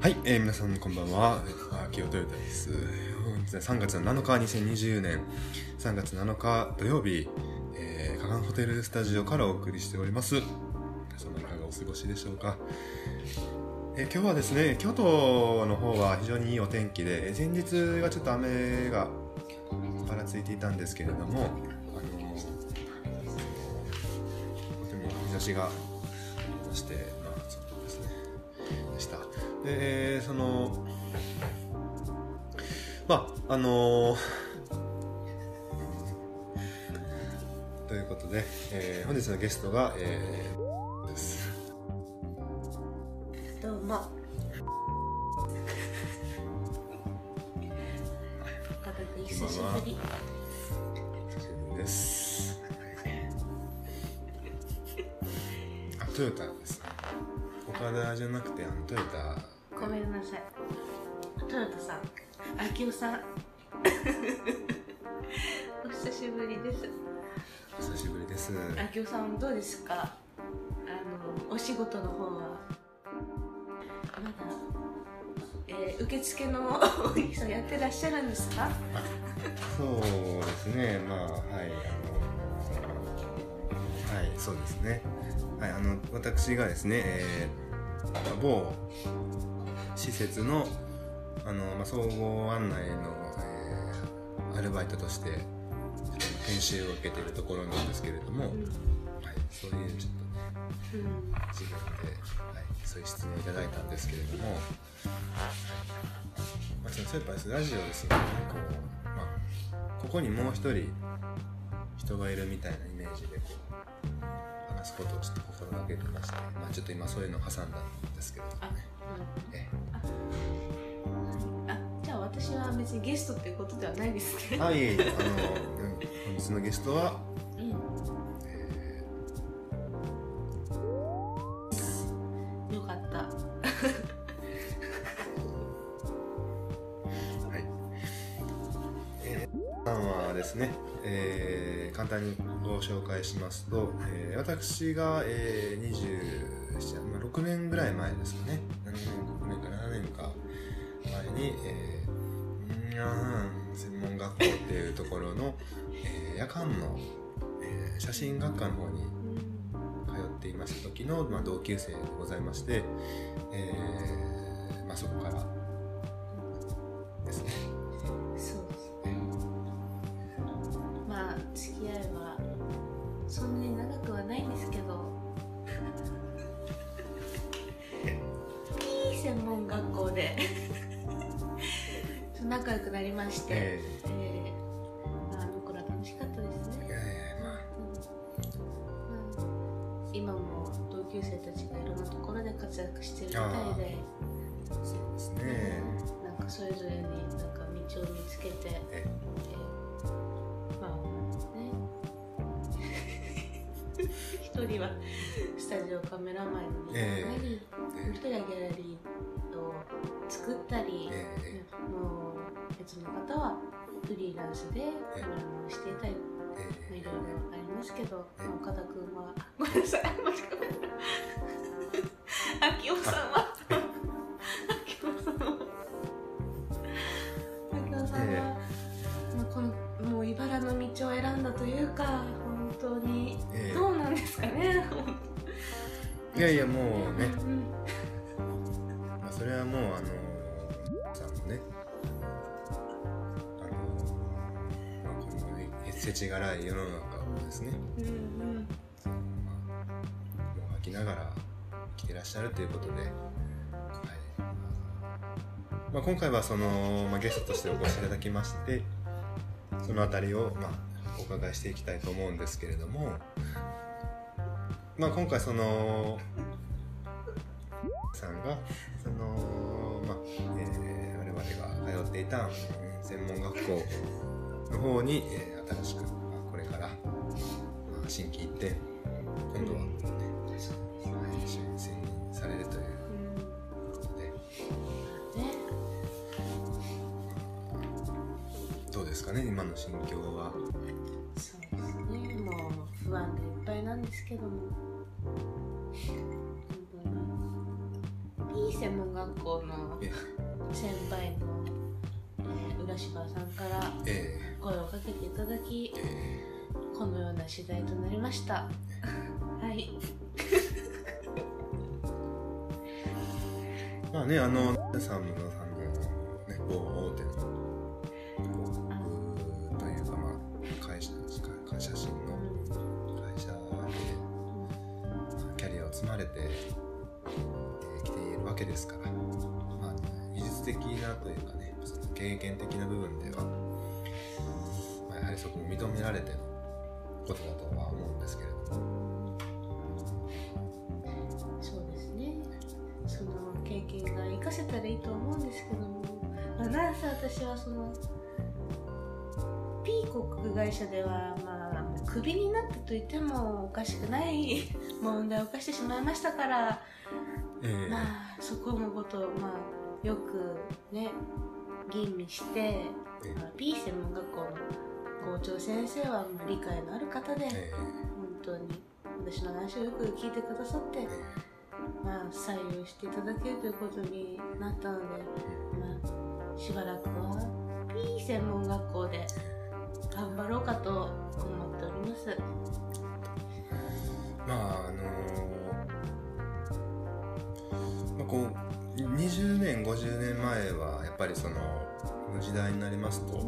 はい、えー皆さんこんばんは。秋尾トヨタです。本日は3月7日、2020年3月7日土曜日、えー、カガンホテルスタジオからお送りしております。皆様いかがお過ごしでしょうか。えー今日はですね、京都の方は非常にいいお天気で、えー前日がちょっと雨がぱらついていたんですけれども、あのーとても日差しがそして、した。で、その、まあ、あのということで、えー本日のゲストが、えーです。どうも。岡田君久しぶり。です。あ、トヨタですね。岡田じゃなくて、あの、トヨタ。ん、秋夫さん。お久しぶりです。お久しぶりです。秋夫さんどうですか？あのお仕事の方は？まだ。えー、受付の お兄さんやってらっしゃるんですか？そうですね、まあ、はい、あの、はい、そうですね。はい、あの、私がですね、えー、某施設の、あの、まあ、総合案内の、えーアルバイトとして、研修を受けているところなんですけれども、はい、そういうちょっとね、うん。自分で、はい、そういう質問をいただいたんですけれども、はいまあ、そのやっぱりラジオですよねこう、まあ、ここにもう一人人がいるみたいなイメージでこう話すことをちょっと心がけてまして、まあ、ちょっと今そういうのを挟んだんですけれどもあ、えうん。あ、じゃあ私は別にゲストっていうことではないですね。はいあのうん本日のゲストは、うん。えよかった。ー はいえーさんはですね、えー簡単にご紹介しますと、えー私が、えー、27、まあ、6年ぐらい前ですかね7年6年か7年か前に、えー、うん専門学校っていうところの、えー夜間の、えー写真学科の方に通っていました時の、まあ、同級生でございまして、えーまあ、そこからですねそうですね。まあ付き合いはそんなに長くはないんですけど。いい専門学校で仲良くなりまして、ええ。ーまああの頃は楽しかったですーね。えーまあ。うん。今も同級生たちがいろんなところで活躍してるみたいで、そうですね。なんかそれぞれになんか道を見つけて、ええ。ーまあね。一人はスタジオカメラマンになり、もう一人はギャラリーを作ったり、え。もう別の方はフリーランスでカメラマンをしていたり、えまあいろいろありますけど、えまあ岡田君はごめんなさい間違えた秋夫さんは秋夫さんは秋夫さんは、えまあ、このもう茨の道を選んだというか本当に。ええ。どうなんですかねいやいやもうね世知辛い世の中をですね、うんうんまあ、もう飽きながら生きてらっしゃるということで、はい。まあ今回はそのまあゲストとしてお越しいただきまして、そのあたりをまあお伺いしていきたいと思うんですけれども、まあ今回そのさんがそのまあ、えー我々が通っていたうん専門学校の方に、えー新しく、まあ、これから、まあ、新規行って今度は、ねはい専任されるという。ことでうん。ねどうですかね今の心境は？そうですね。もう不安でいっぱいなんですけども。本当に。ピ P 専門学校のえ先輩の、えー浦島さんからえ声をかけていただきーえ。このような次第となりました。はい。ーまあねあのサムのさんれてのことだとは思うんですけれども。そうですね。その経験が活かせたらいいと思うんですけども、まあ、なんせ私はその P 航空会社ではまあクビになったと言ってもおかしくない 問題を犯してしまいましたからえーまあそこのことをまあよくね吟味して、えま専門学校の校長先生はまあ理解のある方で、え本当に私の話をよく聞いてくださってー、え。まあ、採用していただけるということになったので、まあ、しばらくは P 専門学校で頑張ろうかと思っております。ーまああのーまあ、こう20年50年前はやっぱりその時代になりますと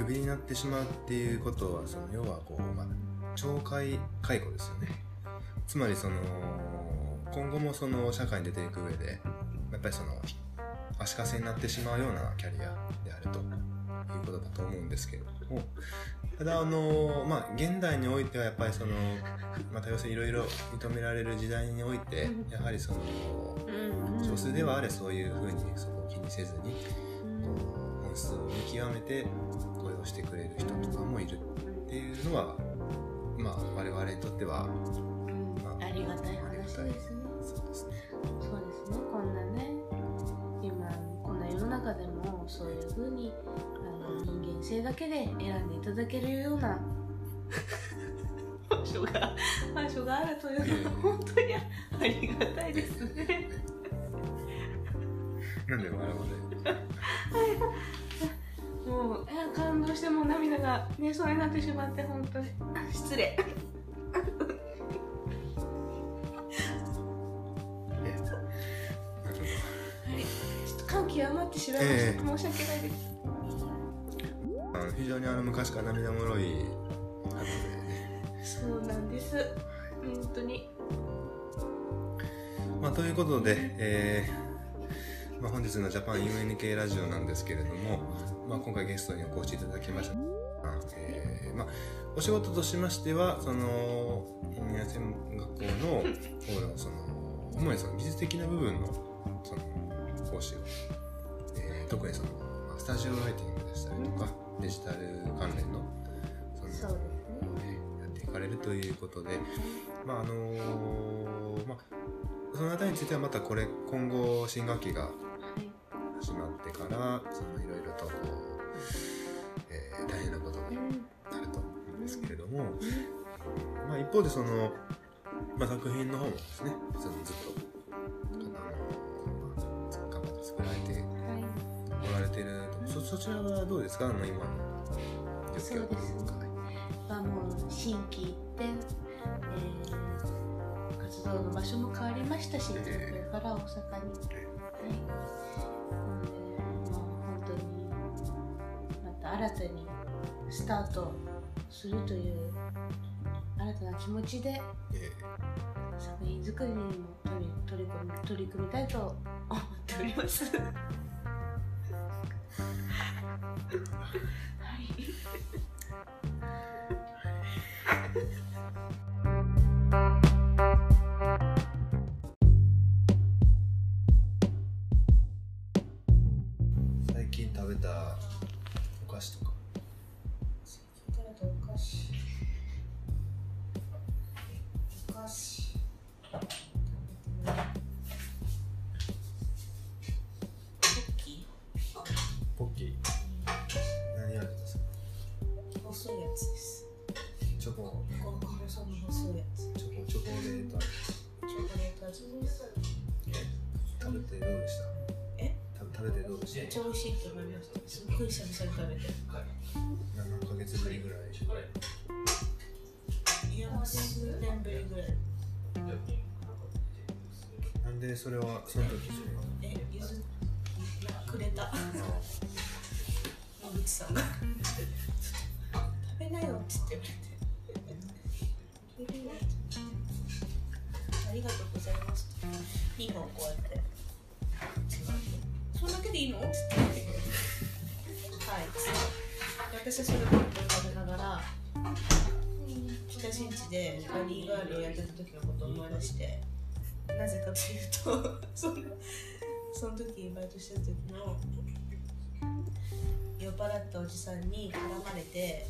クビになってしまうっていうことはその要はこう、まあ、懲戒解雇ですよね。つまりその今後もその社会に出ていく上でやっぱりその足かせになってしまうようなキャリアであるということだと思うんですけれども。ただあのまあ現代においてはやっぱりそのまた要するにいろいろ認められる時代においてやはりその少数ではあれそういうふうにそこを気にせずにう本質を見極めてをしてくれる人とかもいるっていうのはまあ我々にとってはうんまあありがたい話ですね。そうですねそうですね。こんなね、今こんな世の中でもそういう風にあの人間性だけで選んでいただけるような場所が場所があるというのは本当にありがたいですね。なんで笑わ もう感動してもう涙がねそうになってしまって本当に。失礼。ない。えなるほはい。ちょっと感極まってしまい。ました。ええ申し訳ない。です。非常にあの昔から涙もろい。方でそうなんです。本当に。まあ、とい。うことで、えーまあ、本日のジャパン UNK ラジオなんですけれども、まあ、今回ゲストにお越しいただきました、えーまあ、お仕事としましてはその本屋専門学校のその主にその技術的な部分のその講師を、えー特にその、まあ、スタジオライティングでしたりとかデジタル関連のそのそねやっていかれるということで、まああのまあ、そのあたりについてはまたこれ今後新学期がはい。始まってからそのいろいろとこう、えー大変なことにうん。なると思うんですけれども、まあ、一方でその、まあ、作品の方もですねそのずっと、頑張って作られてはい。おられてるとそそちらはどうですか？あの今の状況というか。まあもう心機一転、えー活動の場所も変わりましたし、ええ東京から大阪に。はい。た新たにスタートするという新たな気持ちでえ作品作りにも取り取り組み取り組みたいと思っております。はい。めっちゃ美味しい。と思い。ましたすっごい。久々に食べて何ヶ月ぶりぐらい。い。やもう数年ぶりぐらい。なんでそれはその時それはえゆずくれた野口さんが食べなよっつって言われてありがとうござい。ます2本こうやってでいいの？っつってはい。私はそれを食べながら北新地でラリーガールをやってた時のことを思い出してなぜかというと そのその時バイトしてる時の酔っ払ったおじさんに絡まれて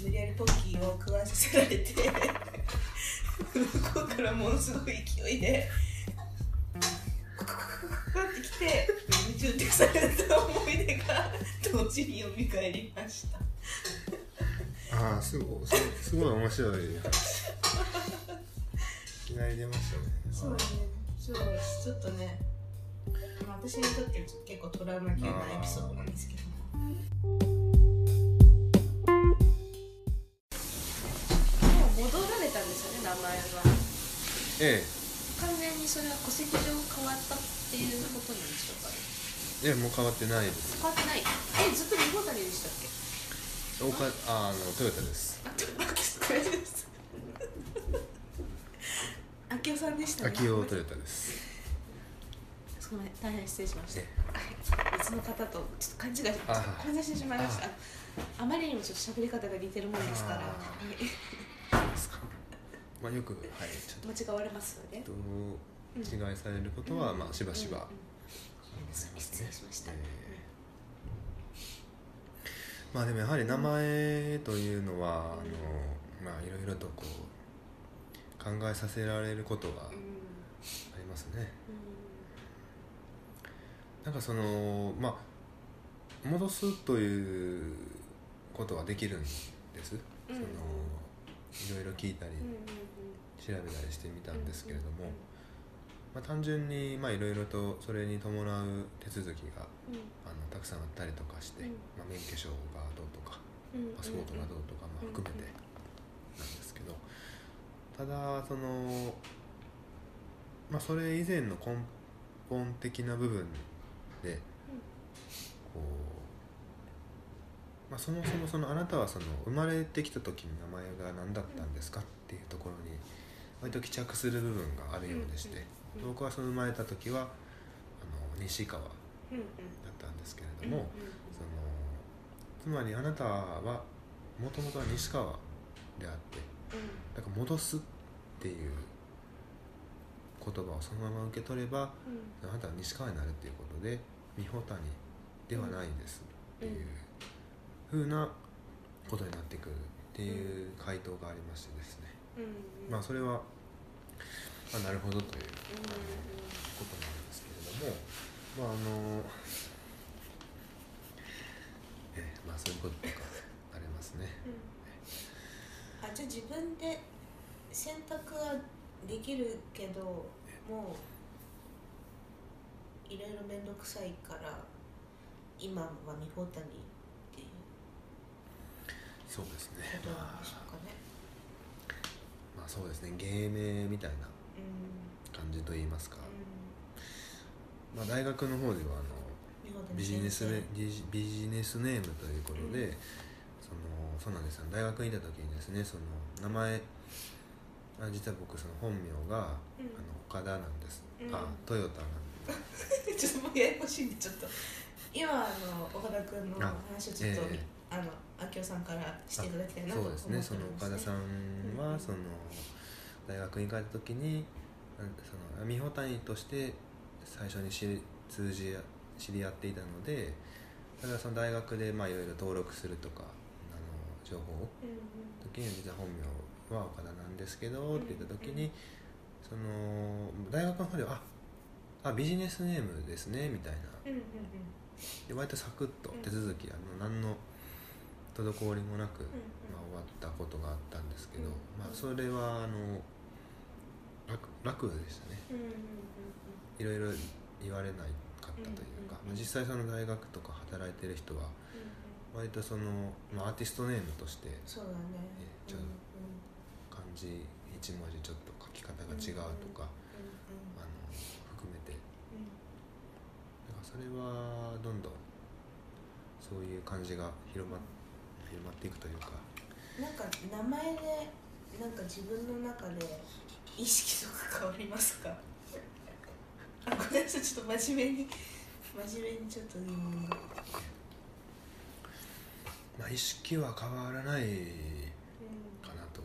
無理やりポッキーを食わさせられて 向こうからものすごい勢いでってきて夢中ってされた思い出が同時に蘇りましたああすごいすごい面白い話いきなり出ましたねそうねそうちょっとね、私にとって結構トラウマ級なエピソードなんですけどもう戻られたんですよね名前はえ完全にそれは戸籍上変わったっていうことなんでしょうかね？えいやもう変わってないです。変わってない。えずっと日本谷でしたっけ？おかああのトヨタです。あちょっと待ってこれです。秋夫さんでしたね。秋夫トヨタです。ごめん大変失礼しました。え別の方とちょっと勘違いしあ混在してしまいました。あまりにもちょっと喋り方が似てるもんですから。あはいそうですかまあよくはいちょっ間違われますよね。と違いされることはまあしばしば。うんうん。失礼しました、えーまあでもやはり名前というのはあのまあいろいろとこう考えさせられることがあうん。りますね。うなんかそのまあ戻すということはできるんです、うん。そのいろいろ聞いたり。んうんうん調べたりしてみたんですけれども、まあ、単純にまあいろいろとそれに伴う手続きがうん。あのたくさんあったりとかして、うん。まあ、免許証がどうとかパスポートがどうとかも含めてなんですけどただそのまあそれ以前の根本的な部分でこう、まあ、そもそもそのあなたはその生まれてきた時の名前が何だったんですかっていうところに割と帰着する部分があるようでして、僕はその生まれた時はあの西川だったんですけれどうんも、そのつまりあなたはもともとは西川であってだから戻すっていう言葉をそのまま受け取ればうん。あなたは西川になるっていうことで美穂谷ではないですっていうふうなことになってくるっていう回答がありましてですねまあそれは、まあ、なるほどといううんことなんですけれどもまああのええまあそういうこととかありますね。うん。あじゃあ自分で選択はできるけどもういろいろ面倒くさいから今は美穂谷っていうそうですね。ことなまあんでしょうかね。まあそうですね芸名みたいなうん感じといいますか、うまあ、大学の方ではあのビジネスビジネスネームということで、そのそうなんですよ。大学にいた時にですねその名前あ実は僕その本名が、うん。あの岡田なんです、うん。あトヨタなんで生 ちょっともうややこしいんでちょっと。今あの岡田君のあ話をちょっと、ええあの明夫さんからしていただきたいなとそう思ってですね。その岡田さんうんはその大学に帰った時にあその美穂谷として最初に知り通じ知り合っていたのでだからその大学でまあいろいろ登録するとかあの情報をうんうん。時に実は本名は岡田なんですけどって言った時にその大学の方ではああビジネスネームですねみたいな。で割とサクッとうん。手続きあの何の滞りもなく、うんまあ、終わったことがあったんですけど、うんまあ、それはあの楽楽でしたね。いろいろ言われないかったというか、まあ実際その大学とか働いてる人は割とその、まあ、アーティストネームとしてそうだね。えちょうん漢字一文字ちょっと書き方が違うとか、うんあの含めて。うん。だからそれはどんどんそういう感じが広ま広まっていくというか。なんか名前でなんか自分の中で意識とか変わりますか？あごめんなさいちょっと真面目に真面目にちょっと疑問がまあ意識は変わらないうんかなと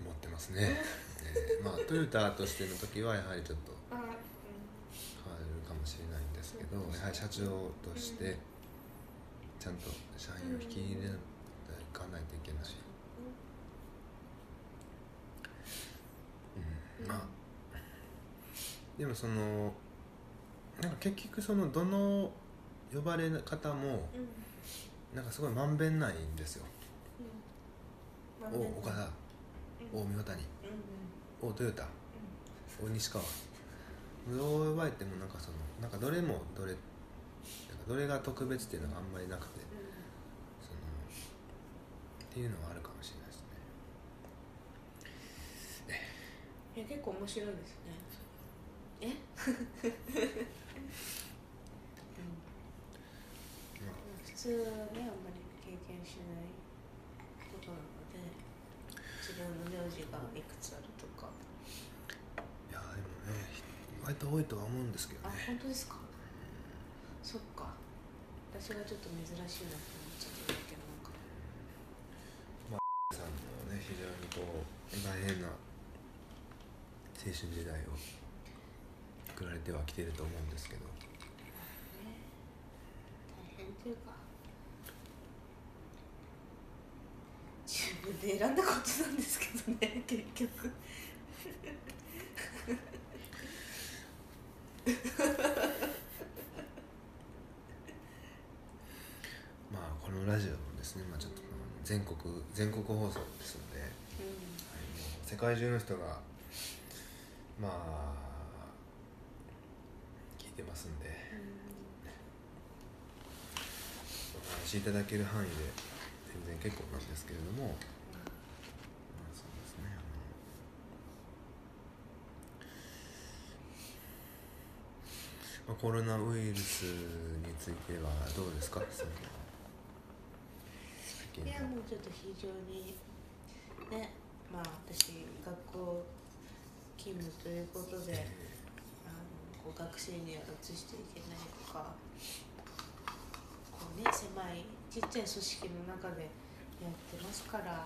思ってますね、えーまあトヨタとしての時はやはりちょっと変わるかもしれないんですけどやはり社長としてちゃんと社員を引き入れていかないといけない、うん、まあ。でもそのなんか結局そのどの呼ばれ方もうん。うんなんかすごいまんべんないんですよ。うん。お岡田。うん。お三谷うんおトヨタお西川。どう呼ばれてもなんかそのなんかどれもどれなんかどれが特別っていうのがあんまりなくてうん。そのっていうのはあるかもしれないですね。いや結構面白いですね。え？ま あ普通はねあんまり経験しないことなので自分の名字がいくつあるとか。いやでもね割と多いとは思うんですけどあね本当ですか？そっか。私がちょっと珍しいなって思っちゃっただけなのか。さんもね非常にこう大変な青春時代を送られてはきてると思うんですけど。ね大変っていうか。自分で選んだことなんですけどね結局まあこのラジオもですね、まあ、ちょっとまあ全国全国放送ですので、はい、うもう世界中の人がまあ聞いてますんでんお話しいただける範囲で全然結構なんですけれども、まあ、そうですねあの、まあ、コロナウイルスについてはどうですか？その最近いやもうちょっと非常にねまあ私学校勤務ということで、えあのこう学生には移していけないとかこうね狭いちっちゃい組織の中でやってますから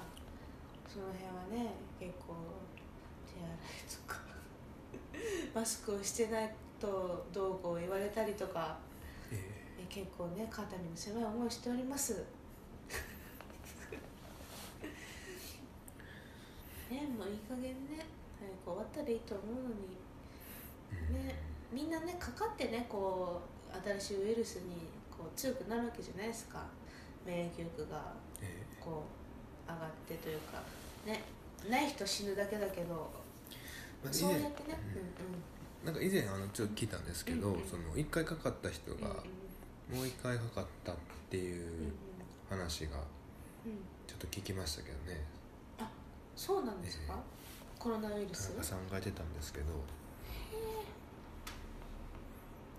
その辺はね結構手洗いとか マスクをしてないとどうこう言われたりとかええ。結構ね肩身の狭い思いをしておりますねもういい加減ね早く終わったらいいと思うのに。えねみんなねかかってねこう新しいウイルスにこう強くなるわけじゃないですか。免疫力がえこう上がってというか。ねない人死ぬだけだけど。まあ、以前そうやってねなんか以前あのちょっと聞いたんですけど、うんうん。その1回かかった人がうんうん。うんもう1回かかったっていううんうん。話がうん。ちょっと聞きましたけどねそうなんですか、コロナウイル田ス？中さんが言ってたんですけど。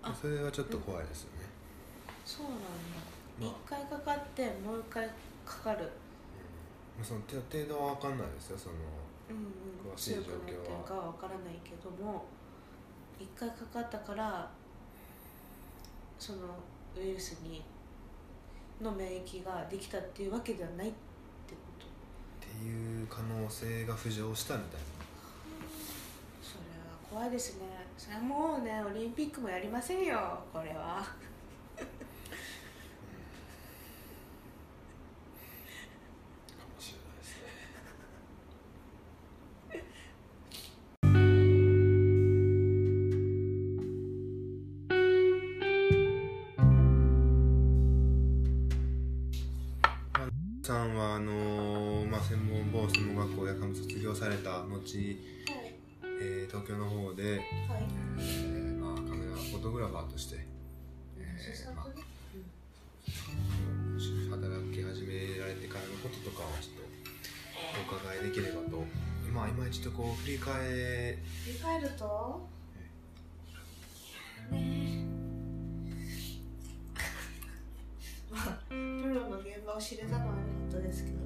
あ。それはちょっと怖いですよね、そうなんだ。まあ。一回かかってもう一回かかる。まあ、その程程度は分かんないですよそのうんうん。詳しい状況は。強くなってるかは分からないけども一回かかったからそのウイルスにの免疫ができたっていうわけではないってっていう可能性が浮上したみたいな。それは怖いですね。それはもうねオリンピックもやりませんよこれは。業された後、えー東京の方で、えーまあ、カメラフォトグラファーとして、えーまあ、働き始められてからのこととかをちょっとお伺いできればと。まあ今ちょっとこう振り返振り返ると？ねえ。まあプロの現場を知れたのは良かったですけど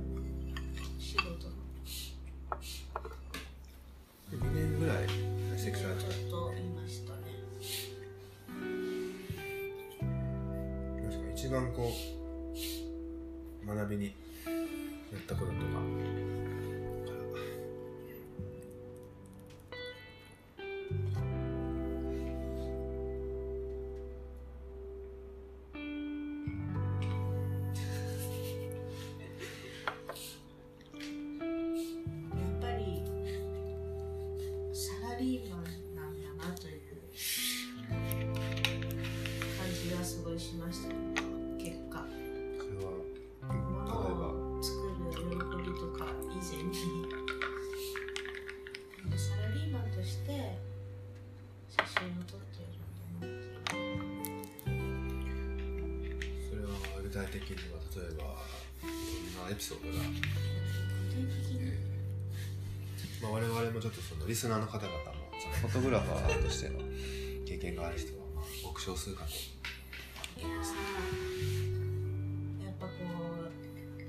体的には例えばどんなエピソードが、具体的に？えーまあ、我々もちょっとそのリスナーの方々もその フォトグラファーとしての経験がある人はまあごく少数かと。いやーやっぱこ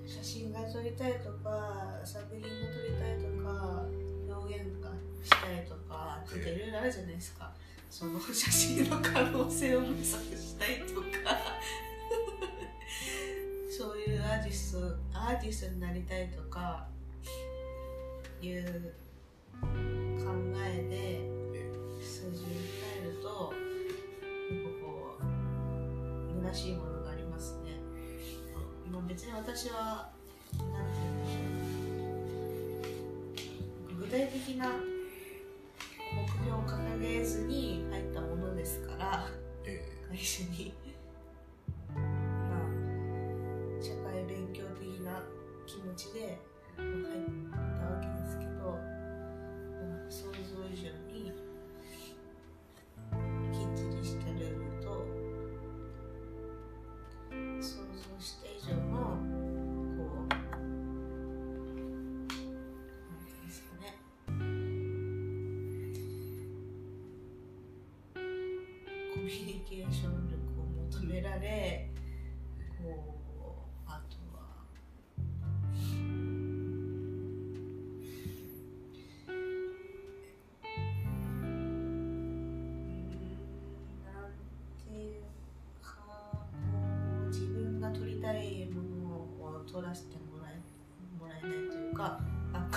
う写真が撮りたいとか作品が撮りたいとか表現がしたいとかっといろいろあるじゃないですか。その写真の可能性を模索したいとかティストアーティストになりたいとかいう考えでえ数字に変えるとなんかこう虚しいものがありますね。まあ、別に私はなんて言うんでしょう。具体的な目標を掲げずに入ったものですからえ。会社にちで入っ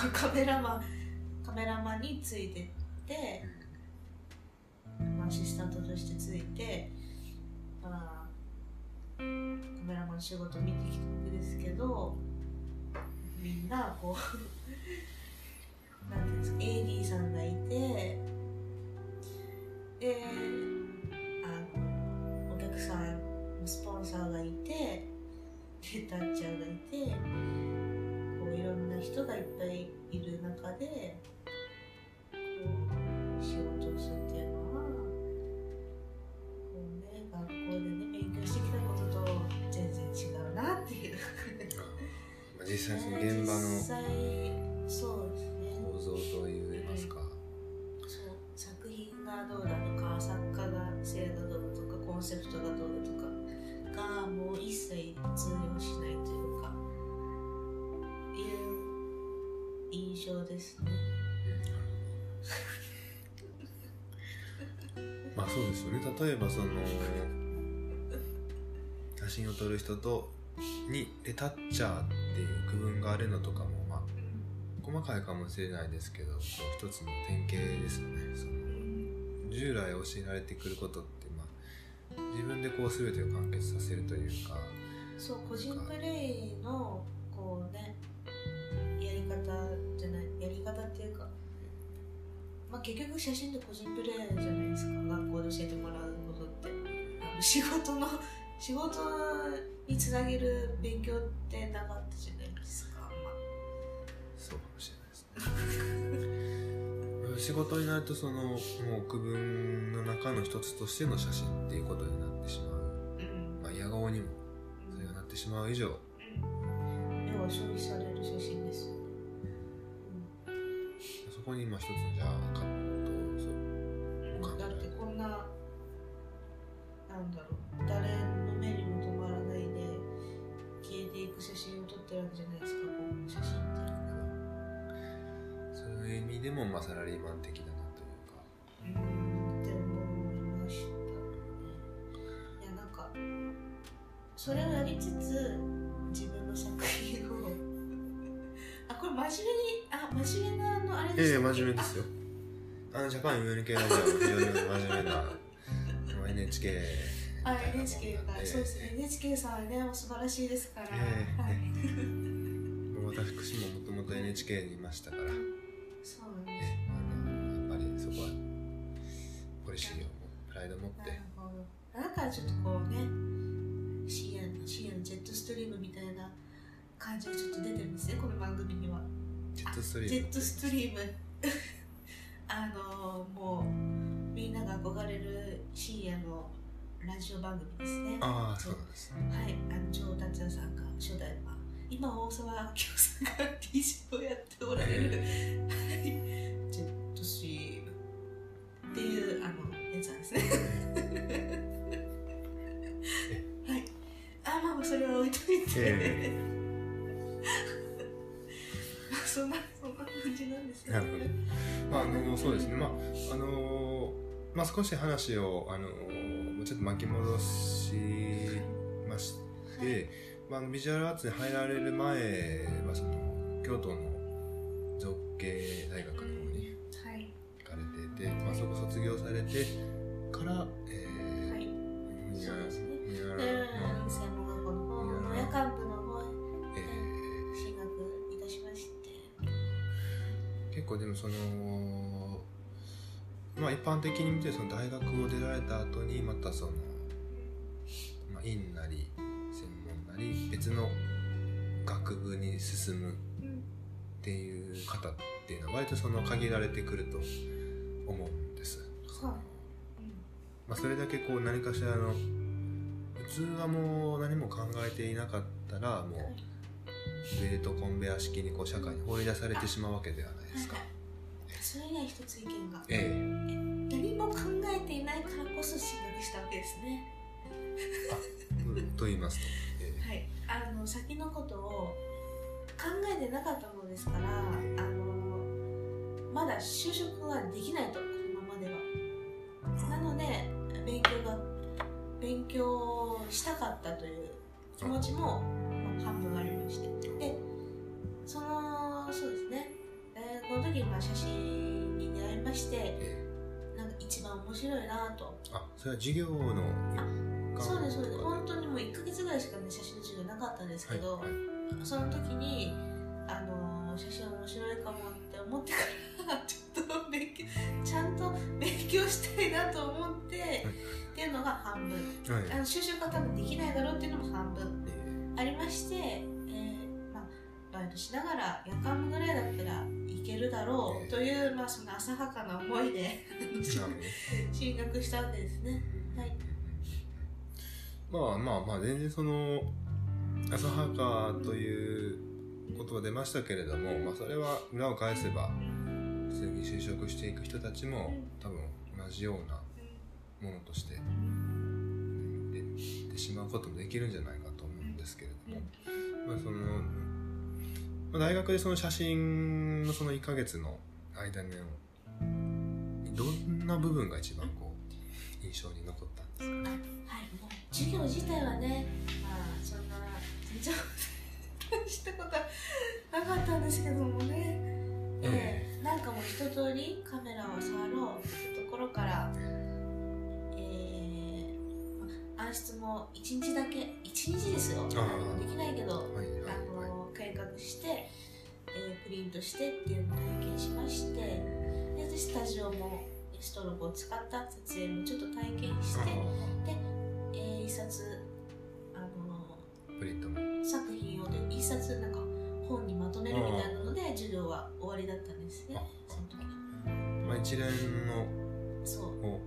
カメラマンカメラマンについてってアシスタントとしてついて、あ、カメラマン仕事見てきたわけですけどみんなこうなんていうんですか AD さんがいてでですね。まあそうですよね例えばその写真を撮る人とにレタッチャーっていう区分があるのとかもまあ細かいかもしれないですけどこう一つの典型ですよねその従来教えられてくることってまあ自分でこう全てを完結させるというかそう個人プレイあ結局写真って個人プレイじゃないですか学校で教えてもらうことって。あの仕事の仕事につなげる勉強ってなかったじゃないですか、ま。あ、そうかもしれないですね。仕事になるとそのもう区分の中の一つとしての写真っていうことになってしまう、うん。まあ、嫌顔にもそれがなってしまう以上。うん。要は消費される写真ですよね、そこに今一つのじゃあカットそううん、だってこんななんだろう誰の目にも止まらないで消えていく写真を撮ってるわけじゃないですかこの写真って。そういう意味でも、まあ、サラリーマン的だなというか。うんって思いました。ねいやなんかそれをやりつつ自分の作品を。あこれ真面目にあ真面目なあのあれええでしたっけ真面目ですよ。あのジャパン UNK ラジオは非常に真面目な NHK あ NHK が、なんでそうですね。NHK さんはね素晴らしいですから、ええ。はい。もう私ももともと NHK にいましたから。そうなんですえ。あのやっぱりそこはポリシーをプライドを持って。なるほど。だからちょっとこうね深夜の深夜のジェットストリームみたいな感じがちょっと出てるんですねこの番組にはジェットストリーム。ジェットストリーム。あのもうみんなが憧れる深夜のラジオ番組ですね。ああそうなんですはい。あの城達也さんが初代は今大沢明夫さんが DJ をやっておられる、はい、ジェットストリームっていうあのやつなんですね。はい。あまあそれは置いといて、そんなそんな感じなんですよなるほど。まああのそうですね。まああのまあ少し話をあのちょっと巻き戻しまして、まあ、あのビジュアルアーツに入られる前はその京都の造形大学の方にはい。行かれてて、まあ、そこ卒業されてから、えーはい。ミそうですね。ミナでラの、専門学校の方の夜間構でもそのまあ一般的に見てその大学を出られた後にまたその、まあ、院なり専門なり別の学部に進むっていう方っていうのは割とその限られてくると思うんです。はい。まあ、それだけこう何かしらの普通はもう何も考えていなかったらもうベルトコンベア式にこう社会に放り出されてしまうわけではないですか？それには一つ意見がええ何も考えていないからこそ進学したわけですね。と言いますと、ええ。はい。あの先のことを考えてなかったものですからあのまだ就職はできないとこのままでは。なので勉強が勉強したかったという気持ちも、まあ、半分ありまして。でそのそうですね大学の時にまあ写真に出会いましてえなんか一番面白いなと。えあそれは授業のそうですそうです。本当にもう1ヶ月ぐらいしかね写真の授業なかったんですけど、はいはい。その時にあの写真面白いかもって思ってからちょっと勉強ちゃんと勉強したいなと思って、っていうのが半分。はい。あの就職が多分できないだろうっていうのも半分え。ありまして、バイトしながら夜間部ぐらいだったらいけるだろうという、まあ、その浅はかな思いで 進学したわけですね。はい。まあまあまあ全然その浅はかという言葉出ましたけれども、まあ、それは裏を返せば普通に就職していく人たちも多分同じようなものとして出てしまうこともできるんじゃないかと思うんですけれども、まあ、そのまあ大学でその写真のその1ヶ月の間にどんな部分が一番こう印象に残ったんですか？はい、もう授業自体はね、まあそんな全然 したことはなかったんですけどもね、ええ。なんかもう一通りカメラを触ろうってところから、暗室も1日だけ1日ですよ。ああできないけどはいはいあはい。の計画して、えープリントしてっていうのを体験しましてででスタジオもストロボを使った撮影もちょっと体験して、えー一冊プリントも。作品をで一冊なんか本にまとめるみたいなので授業は終わりだったんですねあその時。まあ、一連のそう。を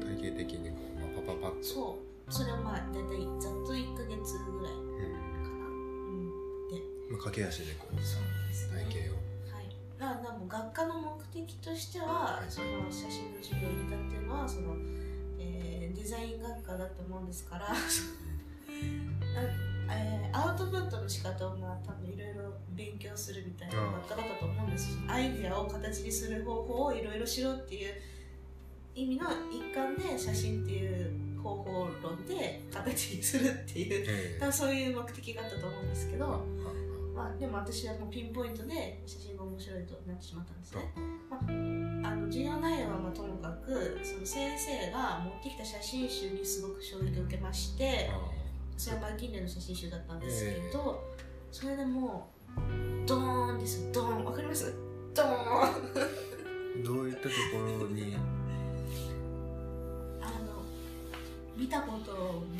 体系的にこう、まあ、パパパッとそれはまあ大体ざっと1ヶ月ぐらいうんかな。うん。まあ、駆け足でこうそうですね。体系を。はい、もう学科の目的としては、はいその写真の授業を入れたっていうのはその、えーデザイン学科だと思うんですからあえーアウトプットの仕方をまあ多分いろいろ勉強するみたいな学科だったと思うんですアイデアを形にする方法をいろいろしろっていう意味の一環で写真っていう方法論で形にするっていうえ多分そういう目的があったと思うんですけど、まあ、でも私はもうピンポイントで写真が面白いとなってしまったんですね。まあ、あの授業内容はまあともかくその先生が持ってきた写真集にすごく衝撃を受けましてあそれはマイキンレイの写真集だったんですけど、それでもうドーンですよ。ドーン。わかります？ドーン。あ どういったところに見たこと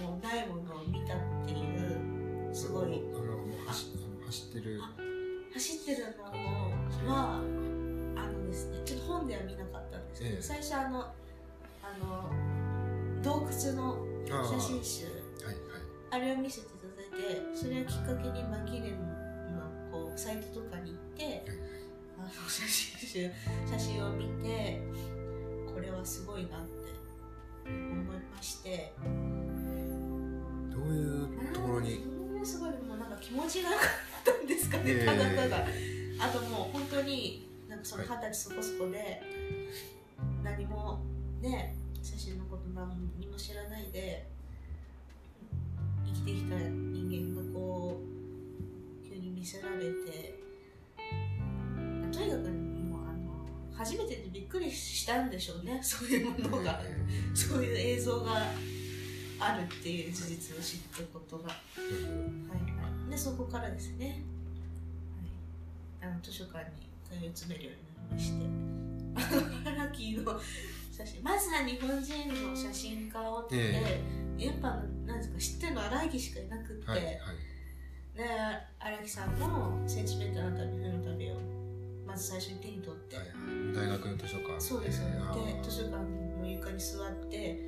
もないものを見たっていうすごい。あのもう走走ってる。走ってるのはあのですねちょっと本では見なかったんですけど、ええ。最初あのあの洞窟のああ写真集。はいはい。あれを見せていただいてそれをきっかけにマキレンのこうサイトとかに行ってあの写真集写真を見てこれはすごいなって思いまして。どういうところに？うんすごいもうなんか気持ちが良かったんですかね、ええただただ。あともう本当になんかそのはい。二十歳そこそこで何もね写真のこと何も知らないで生きてきた人間がこう急に見せられてとにかく初めてでびっくりしたんでしょうね。そういうものが。えそういう映像があるっていう事実を知ったことが、はいえはい、でそこからですね、はい、あの図書館に通い詰めるようになりまして。あのハラキーの写真。まずは日本人の写真家をって、えやっぱなんですか知ってるの荒木しかいなくって、はいはい。で荒木さんの「センチメンタルな旅冬の旅」をまず最初に手に取って、はいはい。大学の図書館。そうです。よねであ図書館の床に座って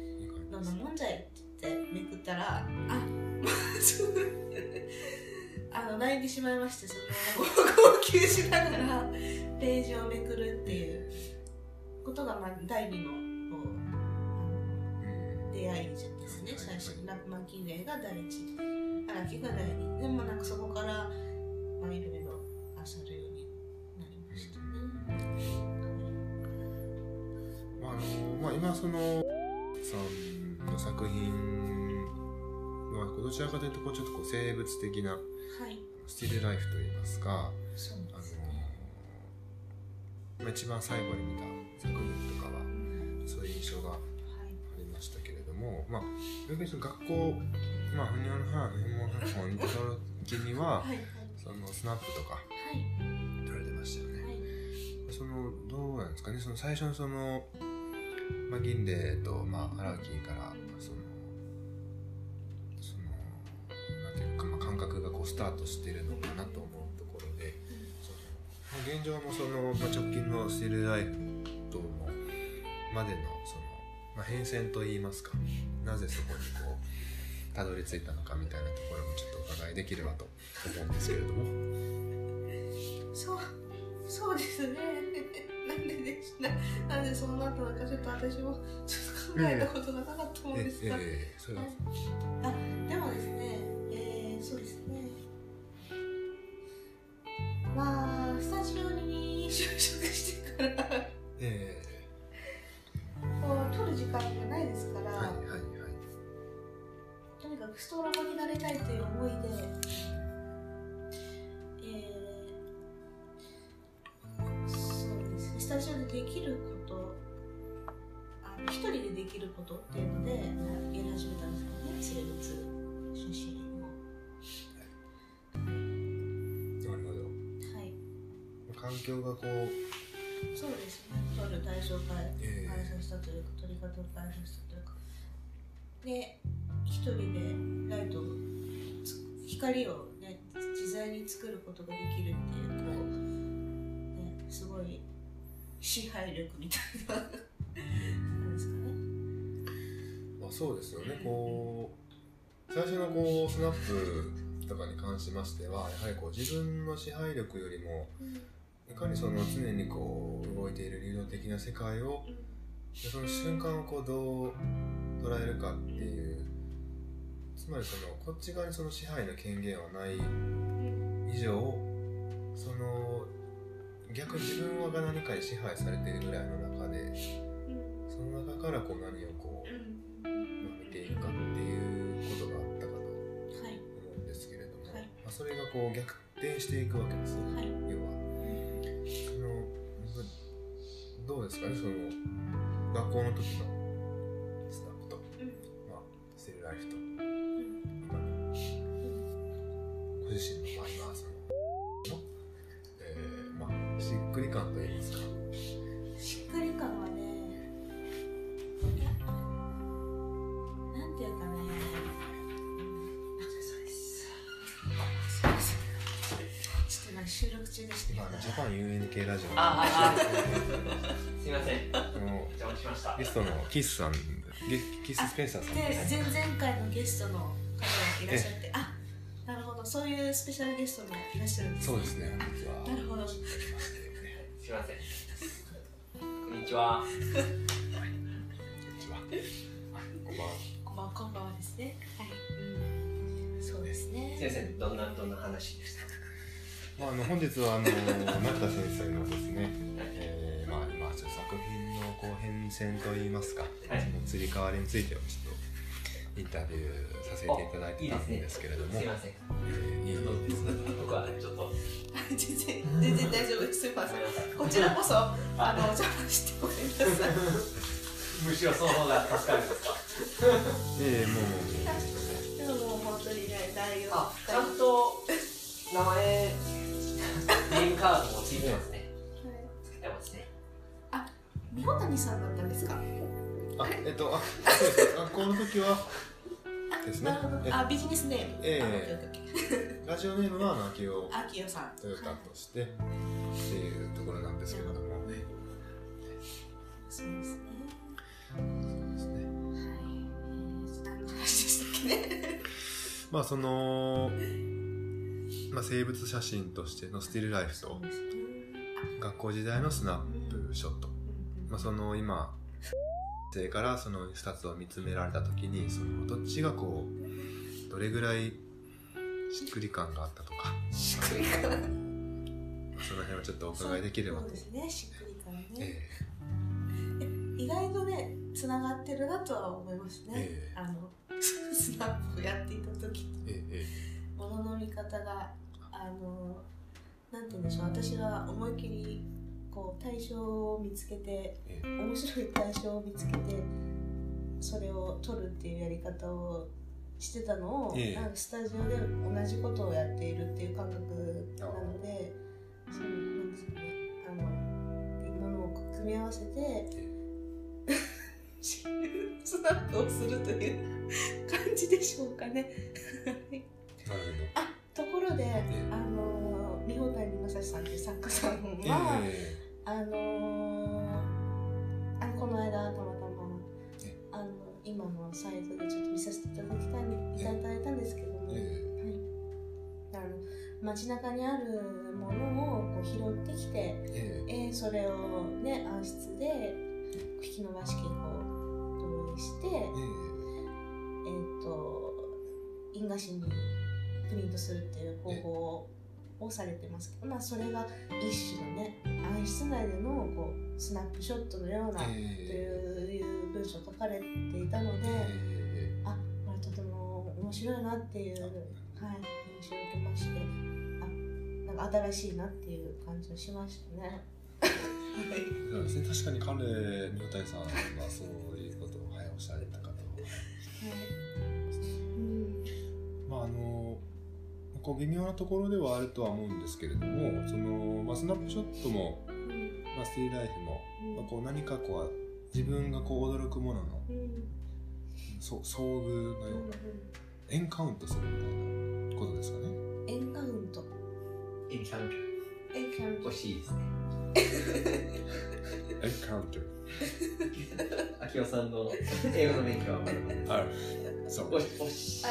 どんなもんじゃい？って言ってめくったら、あ あの泣いてしまいまして、その号泣しながらページをめくるっていうことが、まあ、第二の出会いですね、最初に。ラップマンキンレイが第一、荒木が第二。でもなんかそこから、まあ、今そのさんの作品はどちらかというとこうちょっとこう生物的なはい、スティルライフといいますか、そうあですね。のまあ、一番最後に見た作品とかはうんそういう印象があはい、りましたけれども、まあ、逆にその学校、まあ、ふにゃのはふにゃのはを見た時にははい、そのスナップとかはい、撮られてましたよね。はい。そのどうなんですかねその最初のその、まあ、銀霊と、まあ、荒木からそのそのなんていうか、まあ、感覚がこうスタートしてるのかなと思うところでその、まあ、現状もその、まあ、直近のスティルライフとのまでのその、まあ、変遷といいますかなぜそこにこうたどり着いたのかみたいなところもちょっとお伺いできればと思うんですけれども。そう、そうですね。なんででしな、なんでそうなったのか、ちょっと私もちょっと考えたことがなかったもんえですが。ええそれはでもですね、えー、そうですね。まあ、スタジオに就職してから、えこう、撮る時間がないですから、えはいはいはい。とにかくストラボになりたいという思いで、タジオでできること、あの一人でできることっていうので、まあやり始めたんですよね、生物写真を。なるほど。はい、環境がこう、そうですね、撮る対象を変ええ変えさせたというか、撮り方を変えさせたというか。で、一人でライトを光をね自在に作ることができるっていうこう、ね、すごい支配力みたいな。ですかね。まあ、そうですよね。こう最初のこうスナップとかに関しましてはやはりこう自分の支配力よりもいかにその常にこう動いている流動的な世界をでその瞬間をこうどう捉えるかっていうつまりそのこっち側にその支配の権限はない以上その逆に自分はが何かに支配されているぐらいの中でその中からこう何をこう、まあ見ているかっていうことがあったかとはい。思うんですけれども、はい。まあ、それがこう逆転していくわけですよ、はい。要は。そのどうですかねその学校の時のスナップと、まあ、ステルライフとャパン UNK ラジオ。のあああすいません。邪魔しました。ゲストのキスさんゲキススペンサーさんで前々回のゲストの方がいらっしゃってあなるほど。そういうスペシャルゲストもいらっしゃるんですそうですねなるほど。すいません。こんにちは。こんにちは。こんばんは。こんばんは。こんばんはですね。はい、うん、そうですね。先生どんなどんな話でしたまあ、あの本日はあの成田先生のですね、えーまあ、今ちょっと作品のこう変遷といいますか、はい。その移り変わりについてをちょっとインタビューさせていただいてたんですけれども。すいません。えーいい。僕はちょっと。全然全然大丈夫です。すいません。こちらこそあのお邪魔してごめんなさい。むしろその方が助かるんですか？えーもうもうもう。でももう本当にね内容あちゃんと名前ネームカードもついてますね。つけてますね三穂谷さんだったんですか？あえっとあそうです。学校の時はですね。あビジネスネーム。ええ。ラジオネームはあの秋代あきよさんトヨタとしてっていうところなんですけれども、そうですね。そうですね。はい。えー何の話でしたっけね。まあその、まあ、生物写真としてのスティルライフと。学校時代のスナップショット、まあ、その今生からその2つを見つめられた時にそのどっちがこうどれぐらいしっくり感があったとか。しっくり感。まあその辺はちょっとお伺いできればと。そうですねしっくり感ね、え意外とねつながってるなとは思いますね、ええ。あの スナップをやっていた時えええものの見方があのなんて言うんでしょう。私が思いっきりこう対象を見つけてええ。面白い対象を見つけてそれを撮るっていうやり方をしてたのを、ええ。なんかスタジオで同じことをやっているっていう感覚なのでそうなんですかね。あのものを組み合わせて スナップをするという感じでしょうかね。はいなる ところで、えあの三穂谷正史さんっていう作家さんは、えあのあのこの間たまたまえあの今のサイトでちょっと見させていただきたいいただいたんですけども、えはい、あの街中にあるものをこう拾ってきて、ええ。えーそれをね暗室で引き伸ばし器を投影して、ええ。ー、と印画紙にプリントするっていう方法をされてますけど、まあ、それが一種のね暗室内でのこうスナップショットのようなとえ。いう文章を書かれていたので、えあこれとても面白いなっていう、はい、印象を受けましてあなんか新しいなっていう感じをしましたね。そうですね。確かに彼三谷さんはそういうことをはいおっしゃられたかとうんこう微妙なところではあるとは思うんですけれどもその、まあ、スナップショットも、まあ、スティーライフも、まあ、こう何かこう自分がこう驚くもののそ遭遇のようなエンカウントするみたいなことですかね。エンカウント。エンカウンエンカウント。ト惜しいですね。エンカウント。秋夫さんの英語の勉強はまだまだあそう。惜しいあ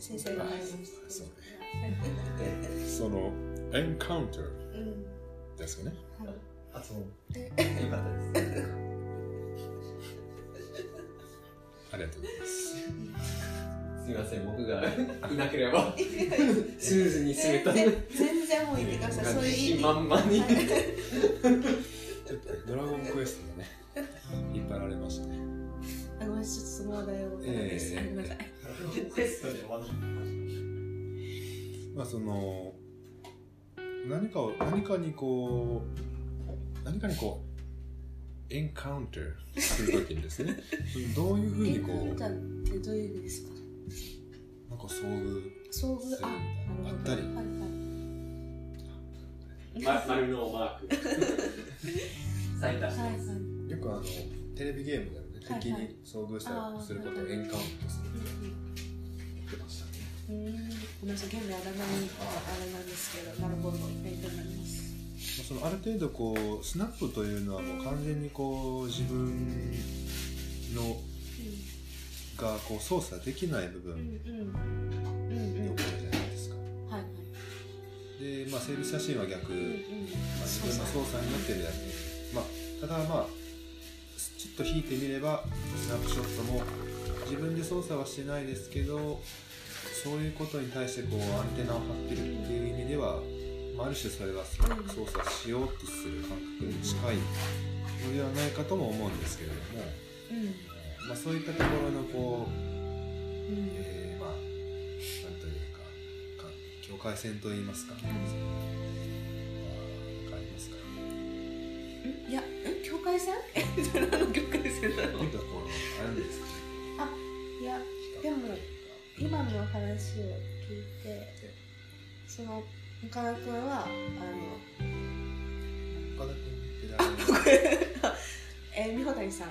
先生が入りましたそうそのエンカウントうん。ですかねはい。発音えよかったです。ありがとうございます。すみません僕がいなければ。スムーズに進めた。全然全然もう言ってくださいそういう自意味信満々にはいちょっとねドラゴンクエストがね引っ張られましたね。あごめんちょっとその話題をええごめんなさい。クエストで終わまあその何かを何かにこう何かにこうエンカウンターするときにですね。どういうふうにこうエンカウンターってどういう意味ですか？なんか遭遇遭遇？するみたいあなあったり。はいはい。ま、丸のマーク。サイン出してはいます、はい。よくあのテレビゲームでもねはいはい。敵に遭遇したりすることをエンカウントするって言ってましたねごめんなさいゲームあらないあれなんですけどなるほど勉強になります。まあそのある程度こうスナップというのはもう完全にこう自分のがこう操作できない部分に起こるじゃないですかはいはいで、まあ、整備写真は逆、うんうんまあ、自分の操作になってるやつ、まあ、ただまあちょっと引いてみればスナップショットも自分で操作はしてないですけどそういうことに対してこうアンテナを張ってるっていう意味では、まあ、ある種それは操作しようとする感覚に近いのではないかとも思うんですけれども、うん。まあ、そういったところのこう、うん。えーまあなんというかか境界線といいますか、まあ、わかりますか？ん？いやん境界線？え何の境界線だろうなんかこうあるんですかね。いやでも今の話を聞いてその岡田君はあ岡田君って誰？の えー美穂谷さん。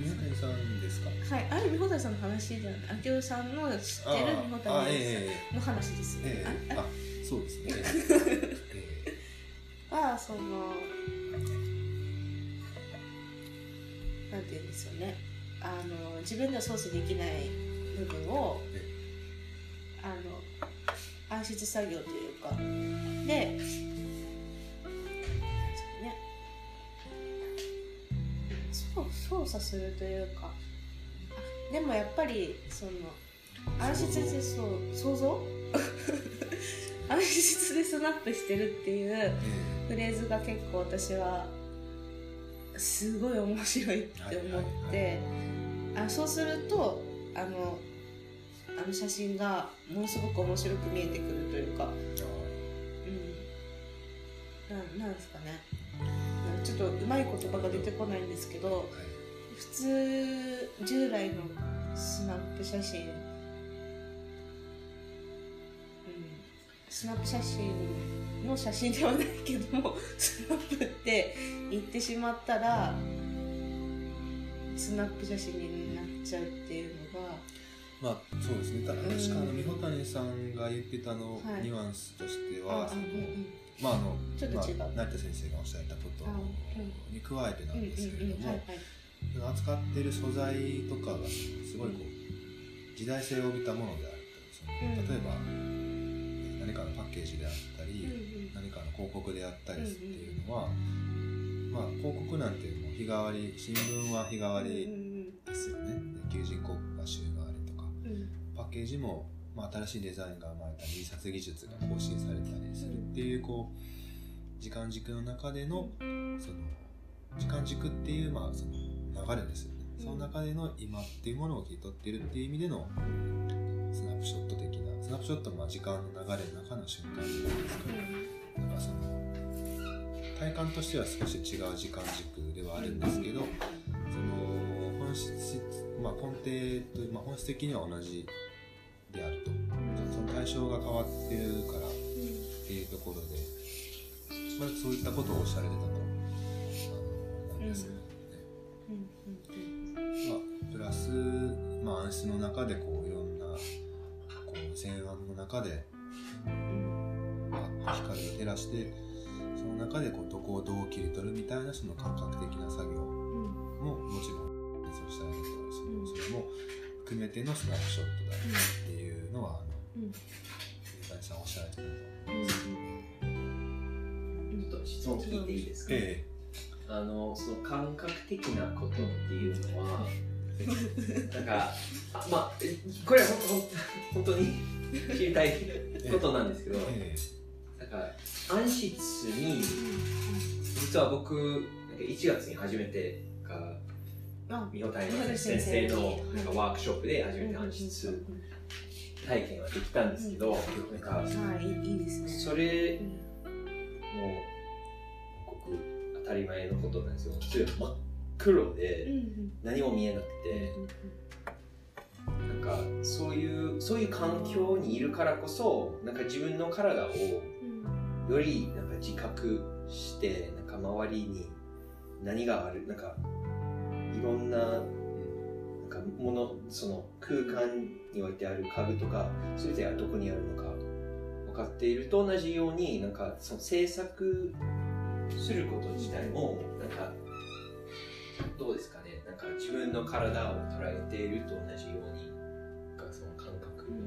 宮谷さんですか？はいあれ美穂谷さんの話じゃない明夫さんの知ってる美穂谷えさんの話ですね。ええああそうですね。ええ。えはそのなんて言うんですよね。あの自分では操作できない部分をえあの暗室作業というか。で操作するというか。あでもやっぱりその暗室でそう想像？暗室でスナップしてるっていうえフレーズが結構私はすごい面白いって思って。あそうするとあのあの写真がものすごく面白く見えてくるというか、うん、ななんですかね。ちょっとうまい言葉が出てこないんですけど普通従来のスナップ写真、うん、スナップ写真の写真ではないけどもスナップって言ってしまったらスナップ写真になっちゃうっていうのがまあそうですね。た確かあの美穂谷さんが言ってたの、はい。ニュアンスとしてあは、うんうん。まああのまあ、成田先生がおっしゃったことあに加えてなうんですけれども、扱ってる素材とかがすごいこう時代性を帯びたものであったりそのうん例えば、えー何かのパッケージであったり、うんうん。何かの広告であったりっていうのは、まあ広告なんてもう日替わり新聞は日替わうんりですよね、求人広告が週パッケージも、まあ、新しいデザインが生まれたり印刷技術が更新されたりするっていうこう時間軸の中でのその時間軸っていう、まあ、その流れですよね、うん。その中での今っていうものを切り取ってるっていう意味でのスナップショット的なスナップショットもまあ時間の流れの中の瞬間じゃないですか、だからその体感としては少し違う時間軸ではあるんですけど、その本質、まあ、根底とまあ、本質的には同じであると。その対象が変わってるからっていうところで、まあ、そういったことをおっしゃられてたと。あのなん。ですよね、まあ、プラス、まあ、暗室の中でこういろんなこう洗案の中で明照らしてその中でこうどこをどう切り取るみたいなその感覚的な作業うんももちろんそれも含めてのスナップショットだっていうのはあのうん。さん。おっしゃられてるとうん。ちょっと質問聞いていいですか、えあのその感覚的なことっていうのはなん。かあまあえこれは本当に知りたいことなん。ですけど、ええなん。か暗室に実は僕なん。か1月に初めてがあ美穂谷美穂先生のなんかワークショップで初めて暗室体験はできたんですけど、なんかはいいいいいですね。それうんもごく当たり前のことなんですよ。普通真っ黒でうん何も見えなくて、なんかそういうそういう環境にいるからこそなんか自分の体をうんよりなんか自覚してなんか周りに何があるなんかいろんななんかものその空間においてある家具とか全てがどこにあるのか分かっていると同じようになんかその制作すること自体もなんかどうですかね。なんか自分の体を捉えていると同じようになんかその感覚の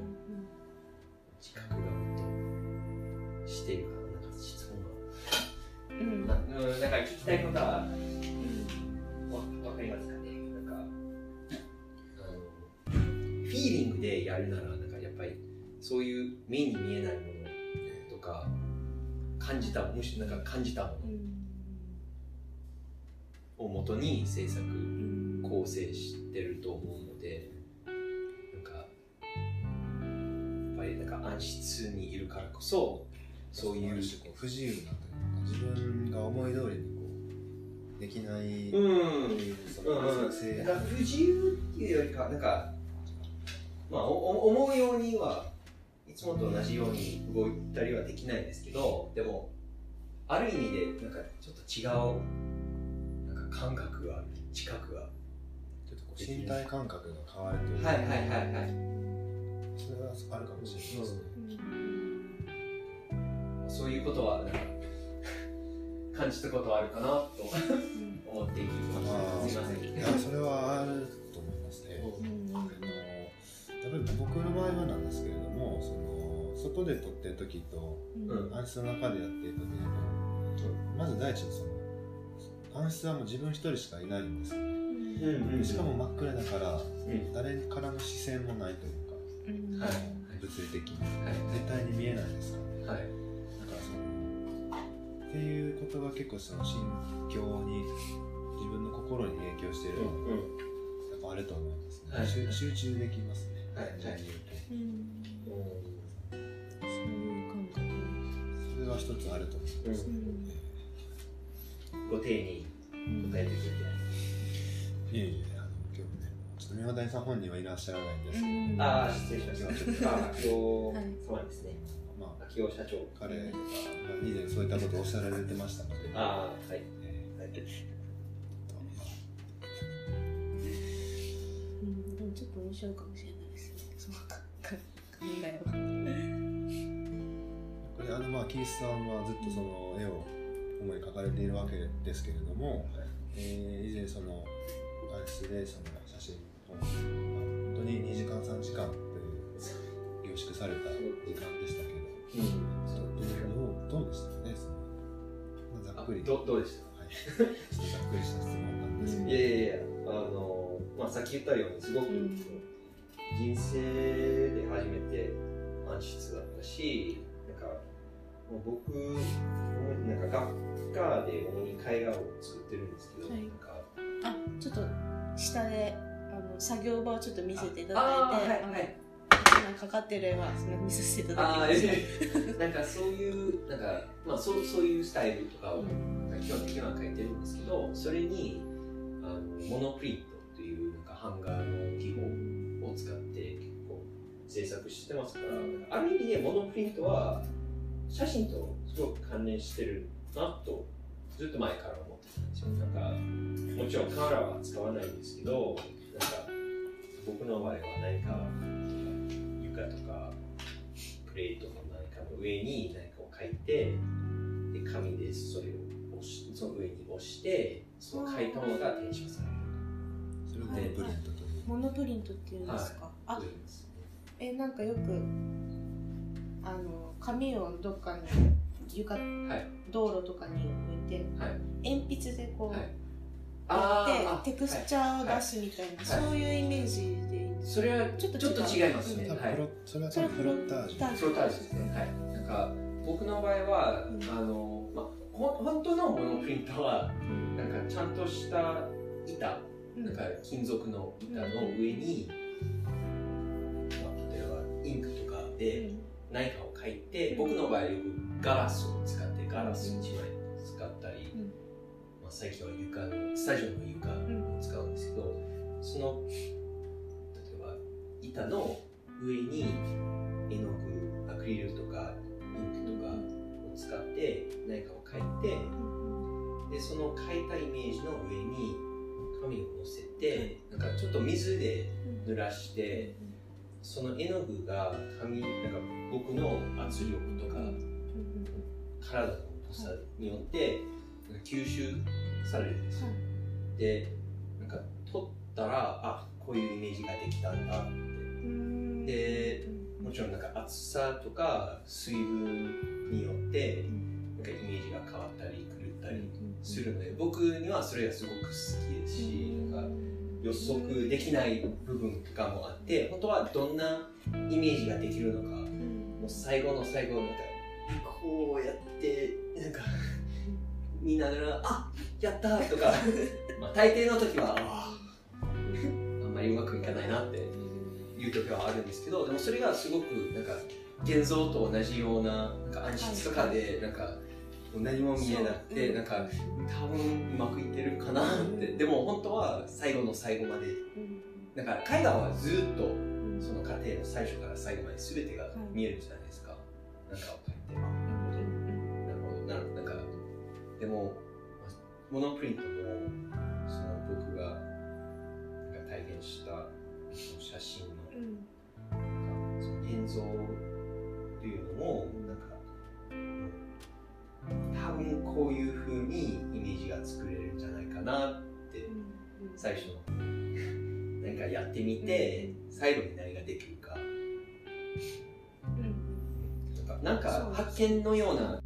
自覚がもっとしているかな。なんか質問うん。がなうんなんか聞きたいことはでやるならなんかやっぱりそういう目に見えないものとか感じたむしろなんか感じたものをもとに制作うん構成してると思うのでなんかやっぱりなんか暗室にいるからこそそういう不自由なというか自分が思い通りにこうできない、うん。そのうん不自由っていうよりか、なんか、まあ、おお思うようにはいつもと同じように動いたりはできないですけど、でも、ある意味で、なんかちょっと違う、なんか感覚がある、知覚が。ちょっとこう身体感覚が変わるというか、はいはいはいはい。それはあるかもしれないですね、そういうことは、なんか、感じたことはあるかなと思って聞いてまあした。すいません。いやそれはあると思いますね、うんあのやっぱり僕の場合はなんですけれどもその外で撮ってる時とうん。暗室の中でやっている時でまず第一にその暗室はもう自分一人しかいないんですよね。うんうんしかも真っ暗だからうん。誰からの視線もないというかうん。はい。物理的に。はい。絶対に見えないですから。はい。だからそのっていうことが結構その心境に自分の心に影響しているのがやっぱあると思いますね、はい。集集中できますね、はい単純に言うとうんそういう感覚それは一つあると思います、うんご丁寧に答えてくれて。いえいえあの今日ねちょっと宮谷さん本人はいらっしゃらないんですけど、うんああ、失礼しました。今日はちょっとあ、秋尾はい様ですね。まあ秋尾社長。彼が、まあ、以前そういったことをおっしゃられてましたのでああ、はい。えはいーとまあうんでもちょっと面白いかもしれないえはこれあのまあキースさんはずっとその絵を主に描かれているわけですけれども、えー以前その暗室でその写真を、まあ、本当に2時間3時間という凝縮された時間でしたけどうん。どうどうどうでしたかねその、まあ、ざっくり。どどうでした？はい、ざっくりした質問なんですけど、いやいやいや、あの、まあ、さっき言ったように、すごく、うん人生で初めて暗室だったし、なんか、もう僕、なんか学科で主に絵画を作ってるんですけど、はい。なんか、あちょっと下であの作業場をちょっと見せていただいてはいはい。今かかってる絵は見させていただきまなんかそういう、なんか、まあそうそういうスタイルとかを、基本的には書いてるんですけど、それに、あのモノプリントというなんかハンガーの技法を使って制作してますから、ある意味でモノプリントは写真とすごく関連してるなとずっと前から思ってたんですよ。なんか、もちろんカメラは使わないんですけど、なんか僕の場合は何か床とかプレートの何かの上に何かを書いてで紙でそれを押しその上に押してその書いたものが転写される。それをモノプリントというモノプリントっていうんですか、あと言います。ねえなんかよくあの紙をどっかに床、はい。道路とかに置いてはい。鉛筆でこう、はい。やってテクスチャーを出すみたいな、はい。そういうイメージでそれはちょっとちょっと違いますね、はい。それは多分プロッタージュプロタージュですね。はい。なんか僕の場合は、うん。あのまあほ本当のモノプリントはうんなんかちゃんとした板うん。なんか金属の板の上に、インクとかで何かを書いて、僕の場合よくガラスを使ってガラス1枚使ったり、うん。まあ、最近は床のスタジオの床を使うんですけどその例えば板の上に絵の具アクリルとかインクとかを使って何かを書いてでその書いたイメージの上に紙を乗せてなんかちょっと水で濡らしてその絵の具が紙なんか僕の圧力とか体の重さによって吸収されるんですよ。でなんか撮ったらあこういうイメージができたんだって。でもちろんなんか厚さとか水分によってなんかイメージが変わったり狂ったりするので僕にはそれがすごく好きですしなんか予測できない部分とかもあって本当はどんなイメージができるのかもう最後の最後なんかこうやってなんか見ながら「あやった!」とかまあ大抵の時はあんまりうまくいかないなっていう時はあるんですけどでもそれがすごくなんか現像と同じようななんか暗室とかでなんか何も見えなくてそうなんか多分うまくいってるかなって。でも本当は最後の最後までだから絵画はずっとその過程の最初から最後まで全てが見えるじゃないですか、なんかを描いてなるほど。なるほど。なんかでもモノプリントもその僕がなんか体現した写真のその現像っていうのも多分こういう風にイメージが作れるんじゃないかなって最初 なんかやってみて最後に何ができるか。なんか発見のような